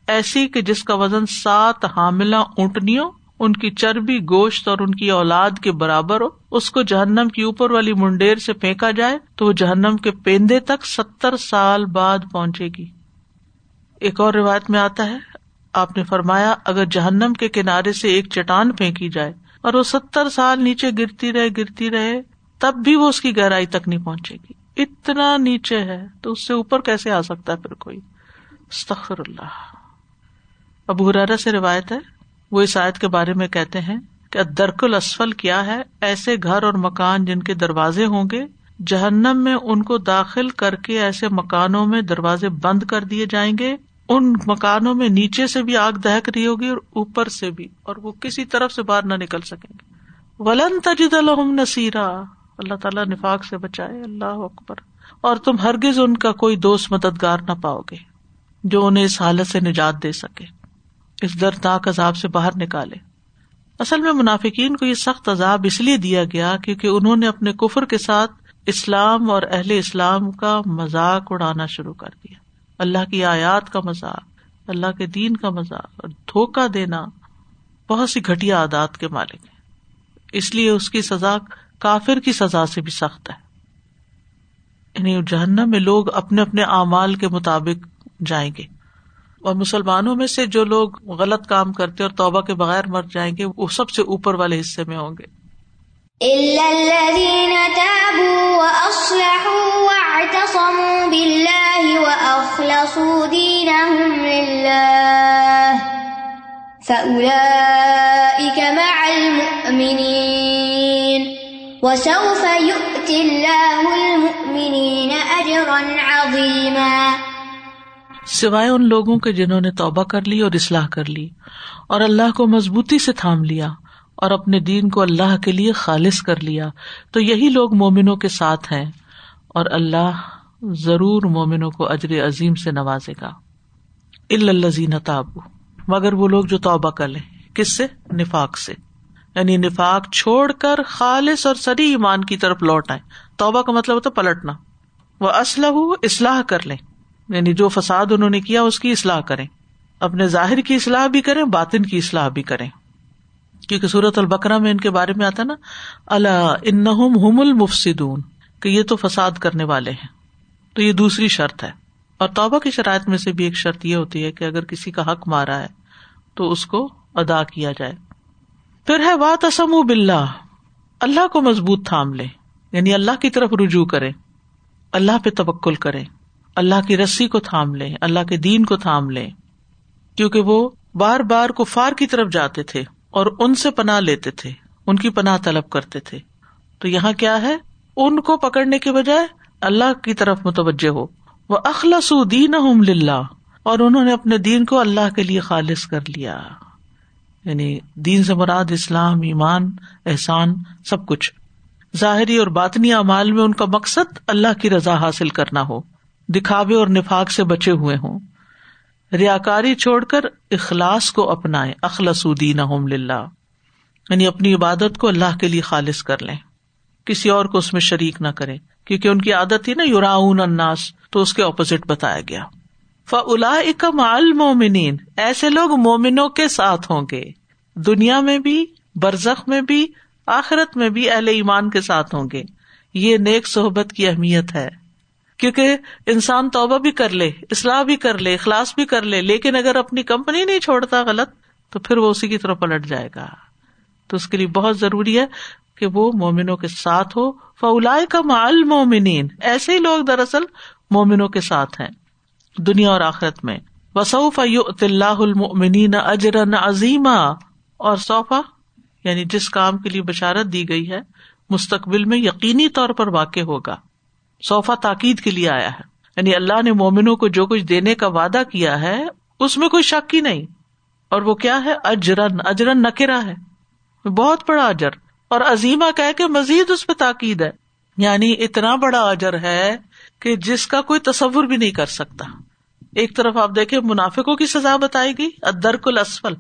ایسی کہ جس کا وزن سات حاملہ اونٹنیوں ان کی چربی گوشت اور ان کی اولاد کے برابر ہو، اس کو جہنم کی اوپر والی منڈیر سے پھینکا جائے تو وہ جہنم کے پیندے تک ستر سال بعد پہنچے گی۔ ایک اور روایت میں آتا ہے، آپ نے فرمایا، اگر جہنم کے کنارے سے ایک چٹان پھینکی جائے اور وہ ستر سال نیچے گرتی رہے گرتی رہے، تب بھی وہ اس کی گہرائی تک نہیں پہنچے گی۔ اتنا نیچے ہے تو اس سے اوپر کیسے آ سکتا ہے پھر کوئی؟ استخر اللہ۔ ابو حرارا سے روایت ہے وہ اس آیت کے بارے میں کہتے ہیں کہ درک الاسفل کیا ہے؟ ایسے گھر اور مکان جن کے دروازے ہوں گے، جہنم میں ان کو داخل کر کے ایسے مکانوں میں دروازے بند کر دیے جائیں گے، ان مکانوں میں نیچے سے بھی آگ دہک رہی ہوگی اور اوپر سے بھی، اور وہ کسی طرف سے باہر نہ نکل سکیں گے۔ ولن تجد الحم نصیرا، اللہ تعالیٰ نفاق سے بچائے، اللہ اکبر۔ اور تم ہرگز ان کا کوئی دوست مددگار نہ پاؤ گے جو انہیں اس حالت سے نجات دے سکے۔ اس دردناک عذاب سے باہر نکالے۔ اصل میں منافقین کو یہ سخت عذاب اس لیے دیا گیا کیونکہ انہوں نے اپنے کفر کے ساتھ اسلام اور اہل اسلام کا مذاق اڑانا شروع کر دیا۔ اللہ کی آیات کا مذاق، اللہ کے دین کا مذاق اور دھوکا دینا بہت سی گٹیا عادات کے مالک ہیں۔ اس لیے اس کی سزا کافر کی سزا سے بھی سخت ہے۔ یعنی جہنم میں لوگ اپنے اپنے اعمال کے مطابق جائیں گے۔ اور مسلمانوں میں سے جو لوگ غلط کام کرتے اور توبہ کے بغیر مر جائیں گے، وہ سب سے اوپر والے حصے میں ہوں گے۔ وسوف يؤتي الله المؤمنين أجرا عظيما سوائے ان لوگوں کے جنہوں نے توبہ کر لی اور اصلاح کر لی، اور اللہ کو مضبوطی سے تھام لیا اور اپنے دین کو اللہ کے لیے خالص کر لیا۔ تو یہی لوگ مومنوں کے ساتھ ہیں اور اللہ ضرور مومنوں کو اجر عظیم سے نوازے گا۔ الزین تابو، مگر وہ لوگ جو توبہ کر لیں۔ کس سے؟ نفاق سے۔ یعنی نفاق چھوڑ کر خالص اور سری ایمان کی طرف لوٹ آئے توبہ کا مطلب ہوتا پلٹنا۔ وہ اسلح اصلاح کر لیں۔ یعنی جو فساد انہوں نے کیا اس کی اصلاح کریں۔ اپنے ظاہر کی اصلاح بھی کریں، باطن کی اصلاح بھی کریں۔ کیونکہ سورت البکرا میں ان کے بارے میں آتا نا اللہ ان ہم المفسدون، کہ یہ تو فساد کرنے والے ہیں۔ تو یہ دوسری شرط ہے۔ اور توبہ کی شرائط میں سے بھی ایک شرط یہ ہوتی ہے کہ اگر کسی کا حق مارا ہے، تو اس کو ادا کیا جائے۔ پھر ہے بات اسم بلّہ اللہ کو مضبوط تھام لے یعنی اللہ کی طرف رجوع کرے اللہ پہ تبکل کرے اللہ کی رسی کو تھام لے، اللہ کے دین کو تھام لے۔ کیونکہ وہ بار بار کفار کی طرف جاتے تھے اور ان سے پناہ لیتے تھے، ان کی پناہ طلب کرتے تھے۔ تو یہاں کیا ہے؟ ان کو پکڑنے کے بجائے اللہ کی طرف متوجہ ہو۔ وہ اخلاص دین للہ اور انہوں نے اپنے دین کو اللہ کے لیے خالص کر لیا۔ یعنی دین سے مراد اسلام، ایمان، احسان، سب کچھ۔ ظاہری اور باطنی اعمال میں ان کا مقصد اللہ کی رضا حاصل کرنا ہو۔ دکھاوے اور نفاق سے بچے ہوئے ہوں۔ ریا کاری چھوڑ کر اخلاص کو اپنائے اخلاصین یعنی اپنی عبادت کو اللہ کے لیے خالص کر لیں۔ کسی اور کو اس میں شریک نہ کرے کیونکہ ان کی عادت تھی نا یوراون اناس تو اس کے اپوزٹ بتایا گیا۔ فلا اکم المومنین ایسے لوگ مومنوں کے ساتھ ہوں گے۔ دنیا میں بھی، برزخ میں بھی، آخرت میں بھی اہل ایمان کے ساتھ ہوں گے۔ یہ نیک صحبت کی اہمیت ہے۔ کیونکہ انسان توبہ بھی کر لے، اصلاح بھی کر لے، اخلاص بھی کر لے، لیکن اگر اپنی کمپنی نہیں چھوڑتا غلط، تو پھر وہ اسی کی طرف پلٹ جائے گا۔ تو اس کے لیے بہت ضروری ہے کہ وہ مومنوں کے ساتھ ہو۔ فولا کا مال مومنین ایسے ہی لوگ دراصل مومنوں کے ساتھ ہیں دنیا اور آخرت میں۔ وسوف اللہ المؤمنین اجرا عظیما، اور صوفا یعنی جس کام کے لیے بشارت دی گئی ہے، مستقبل میں یقینی طور پر واقع ہوگا۔ صوفا تاکید کے لیے آیا ہے۔ یعنی اللہ نے مومنوں کو جو کچھ دینے کا وعدہ کیا ہے، اس میں کوئی شک ہی نہیں۔ اور وہ کیا ہے؟ اجرن اجرن نکرا ہے۔ بہت بڑا اجر۔ اور عظیمہ کہ کہ مزید اس پہ تاکید ہے۔ یعنی اتنا بڑا اجر ہے کہ جس کا کوئی تصور بھی نہیں کر سکتا۔ ایک طرف آپ دیکھیں، منافقوں کی سزا بتائی گئی ادر کل اسفل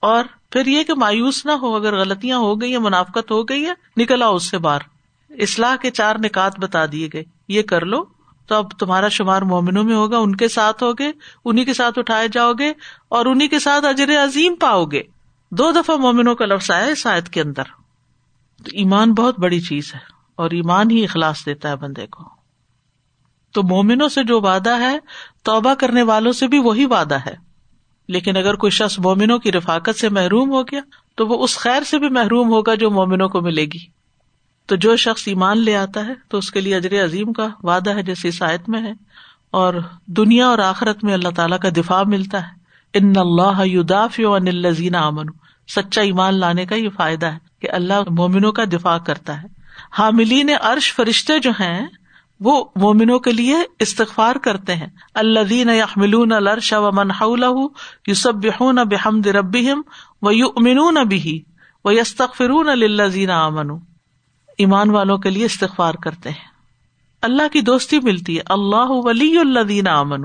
اور پھر یہ کہ مایوس نہ ہو، اگر غلطیاں ہو گئی منافقت ہو گئی ہے نکلا اس سے باہر۔ اصلاح کے چار نکات بتا دیے گئے۔ یہ کر لو، تو اب تمہارا شمار مومنوں میں ہوگا، ان کے ساتھ ہوگے انہیں کے ساتھ اٹھائے جاؤ گے اور انہیں کے ساتھ اجر عظیم پاؤ گے دو دفعہ مومنوں کا لفظ آیا اس آیت کے اندر۔ تو ایمان بہت بڑی چیز ہے اور ایمان ہی اخلاص دیتا ہے بندے کو۔ تو مومنوں سے جو وعدہ ہے، توبہ کرنے والوں سے بھی وہی وعدہ ہے۔ لیکن اگر کوئی شخص مومنوں کی رفاقت سے محروم ہو گیا، تو وہ اس خیر سے بھی محروم ہوگا جو مومنوں کو ملے گی۔ تو جو شخص ایمان لے آتا ہے تو اس کے لیے اجر عظیم کا وعدہ ہے جیسے عیسائیت میں ہے اور دنیا اور آخرت میں اللہ تعالیٰ کا دفاع ملتا ہے۔ ان اللہ ان الزین امن سچا ایمان لانے کا یہ فائدہ ہے کہ اللہ مومنوں کا دفاع کرتا ہے۔ حاملین عرش فرشتے جو ہیں، وہ مومنوں کے لیے استغفار کرتے ہیں۔ اللہ دین یحملون الرش و منح یوسب بحمد ربیم و یو امنون بھی و یستغفرون للذین آمنوا۔ ایمان والوں کے لیے استغفار کرتے ہیں۔ اللہ کی دوستی ملتی ہے۔ اللہ ولی اللہ دینا امن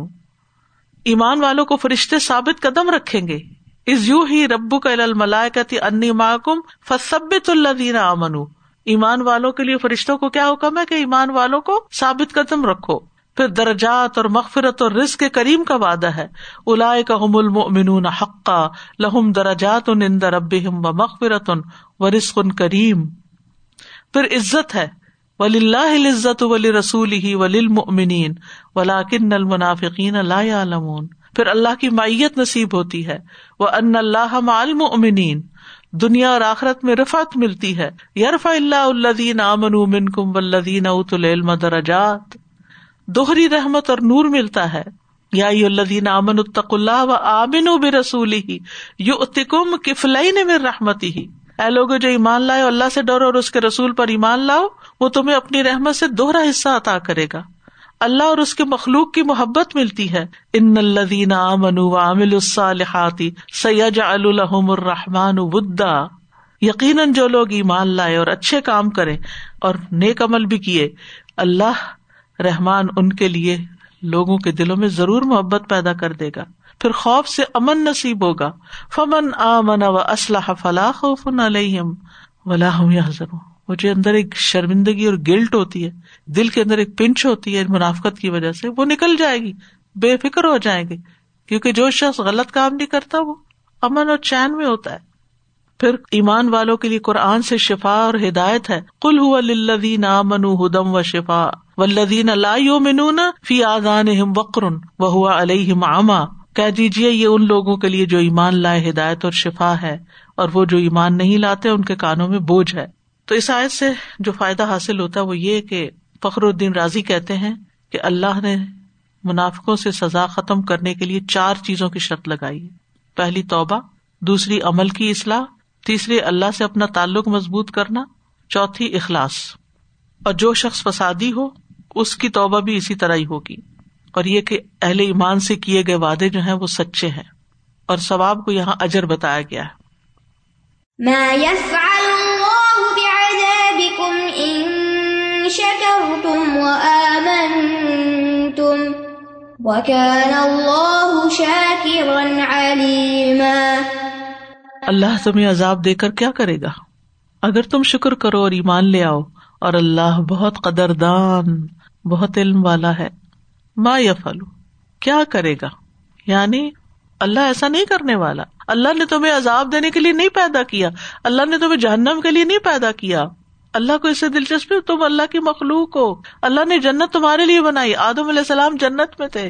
ایمان والوں کو فرشتے ثابت قدم رکھیں گے۔ از یو ہی ربو کا ملائکتی انی محکم فصبت اللہ دینا امن ایمان والوں کے لیے فرشتوں کو کیا حکم ہے کہ ایمان والوں کو ثابت قدم رکھو۔ پھر درجات اور مغفرت اور رزق کریم کا وعدہ ہے۔ الا کا حم المن حقا۔ لہم درجات ان رب و مغفرت و رزق کریم۔ پھر عزت ہے۔ ولی اللہ عزت ولی رسول ہی ولی المنین ولاکن المنافقین اللہ علمون پھر اللہ کی مائیت نصیب ہوتی ہے۔ وہ ان اللہ المؤمنین دنیا اور آخرت میں رفت ملتی ہے۔ یرف اللہ الدین امن امن کم ولدین ات العلم درجات۔ دوہری رحمت اور نور ملتا ہے۔ یا الدین امن الطق اللہ و آمن و برسول ہی یو اتکم کفلین میں رحمتی ہی اے لوگ جو ایمان لائے اللہ سے ڈرو اور اس کے رسول پر ایمان لاؤ، وہ تمہیں اپنی رحمت سے دوہرا حصہ عطا کرے گا۔ اللہ اور اس کے مخلوق کی محبت ملتی ہے۔ ان الدین عامل الصالحاتی سید الحم الرحمان ودا۔ یقیناً جو لوگ ایمان لائے اور اچھے کام کرے اور نیک عمل بھی کیے، اللہ رحمان ان کے لیے لوگوں کے دلوں میں ضرور محبت پیدا کر دے گا۔ پھر خوف سے امن نصیب ہوگا۔ فمن آ من و اسلح فلاح خوف علیہم ولا ہوں یا مجھے اندر ایک شرمندگی اور گلٹ ہوتی ہے۔ دل کے اندر ایک پنچ ہوتی ہے منافقت کی وجہ سے۔ وہ نکل جائے گی۔ بے فکر ہو جائیں گے۔ کیونکہ جو شخص غلط کام نہیں کرتا، وہ امن اور چین میں ہوتا ہے۔ پھر ایمان والوں کے لیے قرآن سے شفا اور ہدایت ہے۔ کل ہُو لدین من ہدم و شفا و لدین اللہ منون فی آزان وقرن و ہوا علیہ کہہ دیجیے یہ ان لوگوں کے لیے جو ایمان لائے ہدایت اور شفا ہے اور وہ جو ایمان نہیں لاتے، ان کے کانوں میں بوجھ ہے۔ تو اس آیت سے جو فائدہ حاصل ہوتا ہے وہ یہ کہ فخر الدین راضی کہتے ہیں کہ اللہ نے منافقوں سے سزا ختم کرنے کے لیے چار چیزوں کی شرط لگائی۔ ہے پہلی، توبہ، دوسری، عمل کی اصلاح، تیسری، اللہ سے اپنا تعلق مضبوط کرنا، چوتھی، اخلاص۔ اور جو شخص فسادی ہو، اس کی توبہ بھی اسی طرح ہی ہوگی۔ اور یہ کہ اہل ایمان سے کیے گئے وعدے جو ہیں وہ سچے ہیں اور ثواب کو یہاں اجر بتایا گیا ہے۔ اللہ تمہیں عذاب دے کر کیا کرے گا؟ اگر تم شکر کرو اور ایمان لے آؤ اور اللہ بہت قدر دان بہت علم والا ہے۔ ما یا فلو کیا کرے گا؟ یعنی اللہ ایسا نہیں کرنے والا۔ اللہ نے تمہیں عذاب دینے کے لیے نہیں پیدا کیا۔ اللہ نے تمہیں جہنم کے لیے نہیں پیدا کیا۔ اللہ کو اس سے دلچسپی تم اللہ کی مخلوق ہو۔ اللہ نے جنت تمہارے لیے بنائی۔ آدم علیہ السلام جنت میں تھے۔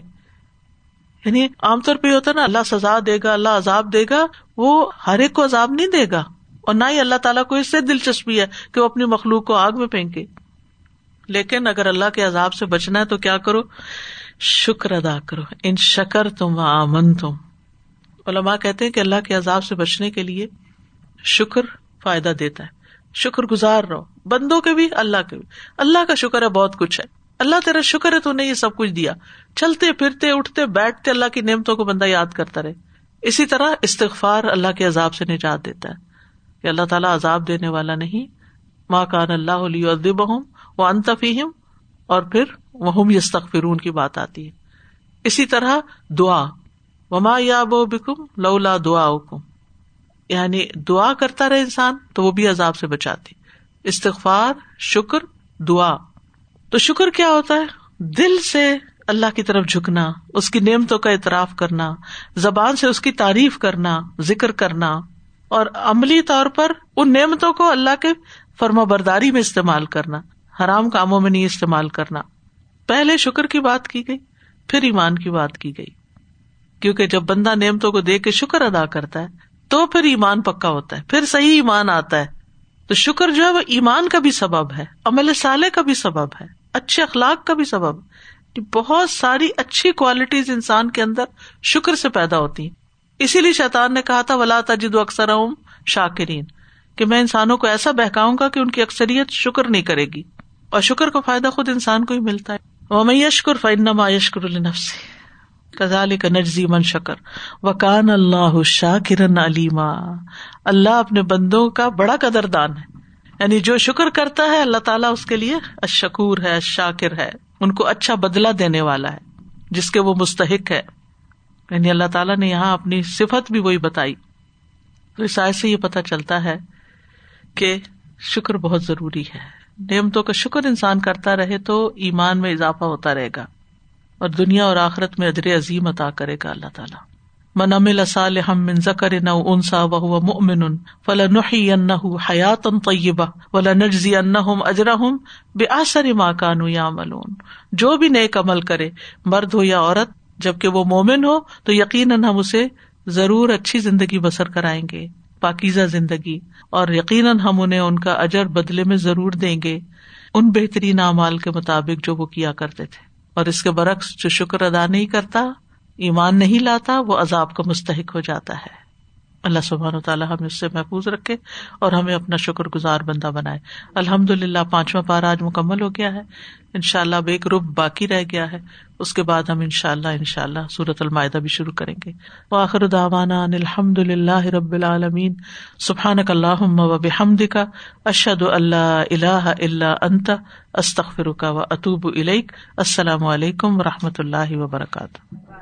یعنی عام طور پہ ہوتا نا، اللہ سزا دے گا، اللہ عذاب دے گا، وہ ہر ایک کو عذاب نہیں دے گا۔ اور نہ ہی اللہ تعالیٰ کو اس سے دلچسپی ہے کہ وہ اپنی مخلوق کو آگ میں پھینکے۔ لیکن اگر اللہ کے عذاب سے بچنا ہے تو کیا کرو؟ شکر ادا کرو۔ ان شکر تم و آمن تم۔ علماء کہتے ہیں کہ اللہ کے عذاب سے بچنے کے لیے شکر فائدہ دیتا ہے۔ شکر گزار رہو۔ بندوں کے بھی، اللہ کے بھی۔ اللہ کا شکر ہے، بہت کچھ ہے۔ اللہ تیرا شکر ہے، تو نے یہ سب کچھ دیا۔ چلتے، پھرتے، اٹھتے، بیٹھتے، اللہ کی نعمتوں کو بندہ یاد کرتا رہے۔ اسی طرح استغفار اللہ کے عذاب سے نجات دیتا ہے۔ کہ اللہ تعالیٰ عذاب دینے والا نہیں۔ ماں کان اللہ علیہ ادب وہ انتفیم اور پھر وہ یستغفرون کی بات آتی ہے۔ اسی طرح دعا، وما یا بو بکم لولا دعا حکم یعنی دعا کرتا رہے انسان تو وہ بھی عذاب سے بچاتی۔ استغفار، شکر، دعا۔ تو شکر کیا ہوتا ہے؟ دل سے اللہ کی طرف جھکنا، اس کی نعمتوں کا اعتراف کرنا، زبان سے اس کی تعریف کرنا، ذکر کرنا۔ اور عملی طور پر ان نعمتوں کو اللہ کے فرما برداری میں استعمال کرنا۔ حرام کاموں میں نہیں استعمال کرنا۔ پہلے شکر کی بات کی گئی، پھر ایمان کی بات کی گئی۔ کیونکہ جب بندہ نعمتوں کو دیکھ کے شکر ادا کرتا ہے، تو پھر ایمان پکا ہوتا ہے، پھر صحیح ایمان آتا ہے۔ تو شکر جو ہے وہ ایمان کا بھی سبب ہے، عمل سالے کا بھی سبب ہے، اچھے اخلاق کا بھی سبب بہت ساری اچھی کوالٹیز انسان کے اندر شکر سے پیدا ہوتی ہیں۔ اسی لیے شیطان نے کہا تھا، ولا تجد اکثر شاکرین کہ میں انسانوں کو ایسا بہکاؤں گا کہ ان کی اکثریت شکر نہیں کرے گی۔ اور شکر کا فائدہ خود انسان کو ہی ملتا ہے۔ وہ میں یشکر فنما یشکر النفسی کزال کا نجزی من شکر وکان اللہ شاہ کرن علیما اللہ اپنے بندوں کا بڑا قدر دان ہے۔ یعنی جو شکر کرتا ہے، اللہ تعالیٰ اس کے لیے اشکور ہے شاکر ہے۔ ان کو اچھا بدلا دینے والا ہے، جس کے وہ مستحق ہے۔ یعنی اللہ تعالیٰ نے یہاں اپنی صفت بھی وہی بتائی۔ تو اس آئے سے یہ پتا چلتا ہے کہ شکر بہت ضروری ہے۔ نعمتوں کا شکر انسان کرتا رہے تو ایمان میں اضافہ ہوتا رہے گا اور دنیا اور آخرت میں ادر عظیم عطا کرے گا اللہ تعالیٰ۔ من امل اصال من ذکر نو انسا وہ مؤمن فلاں حیات طیبہ ولا نجزی ان اجرہم بے آسر ماں کانو یا ملون جو بھی نیک عمل کرے، مرد ہو یا عورت، جبکہ وہ مومن ہو، تو یقیناً ہم اسے ضرور اچھی زندگی بسر کرائیں گے۔ پاکیزہ زندگی اور یقیناً ہم انہیں ان کا اجر بدلے میں ضرور دیں گے ان بہترین اعمال کے مطابق جو وہ کیا کرتے تھے۔ اور اس کے برعکس جو شکر ادا نہیں کرتا، ایمان نہیں لاتا، وہ عذاب کا مستحق ہو جاتا ہے۔ اللہ سبحان و تعالیٰ ہمیں اس سے محفوظ رکھے اور ہمیں اپنا شکر گزار بندہ بنائے۔ الحمد للہ پانچواں پارا آج مکمل ہو گیا ہے۔ ان شاء اللہ اب ایک روپ باقی رہ گیا ہے۔ اس کے بعد ہم ان شاء اللہ ان شاء اللہ سورت المائدہ بھی شروع کریں گے۔ آخر داوانا الحمد للہ رب العالمین۔ سبحان اللہ و بحمد کا اشد اللہ اللہ اللہ انت استخر کا و اطوب السلام علیکم و رحمۃ اللہ وبرکاتہ۔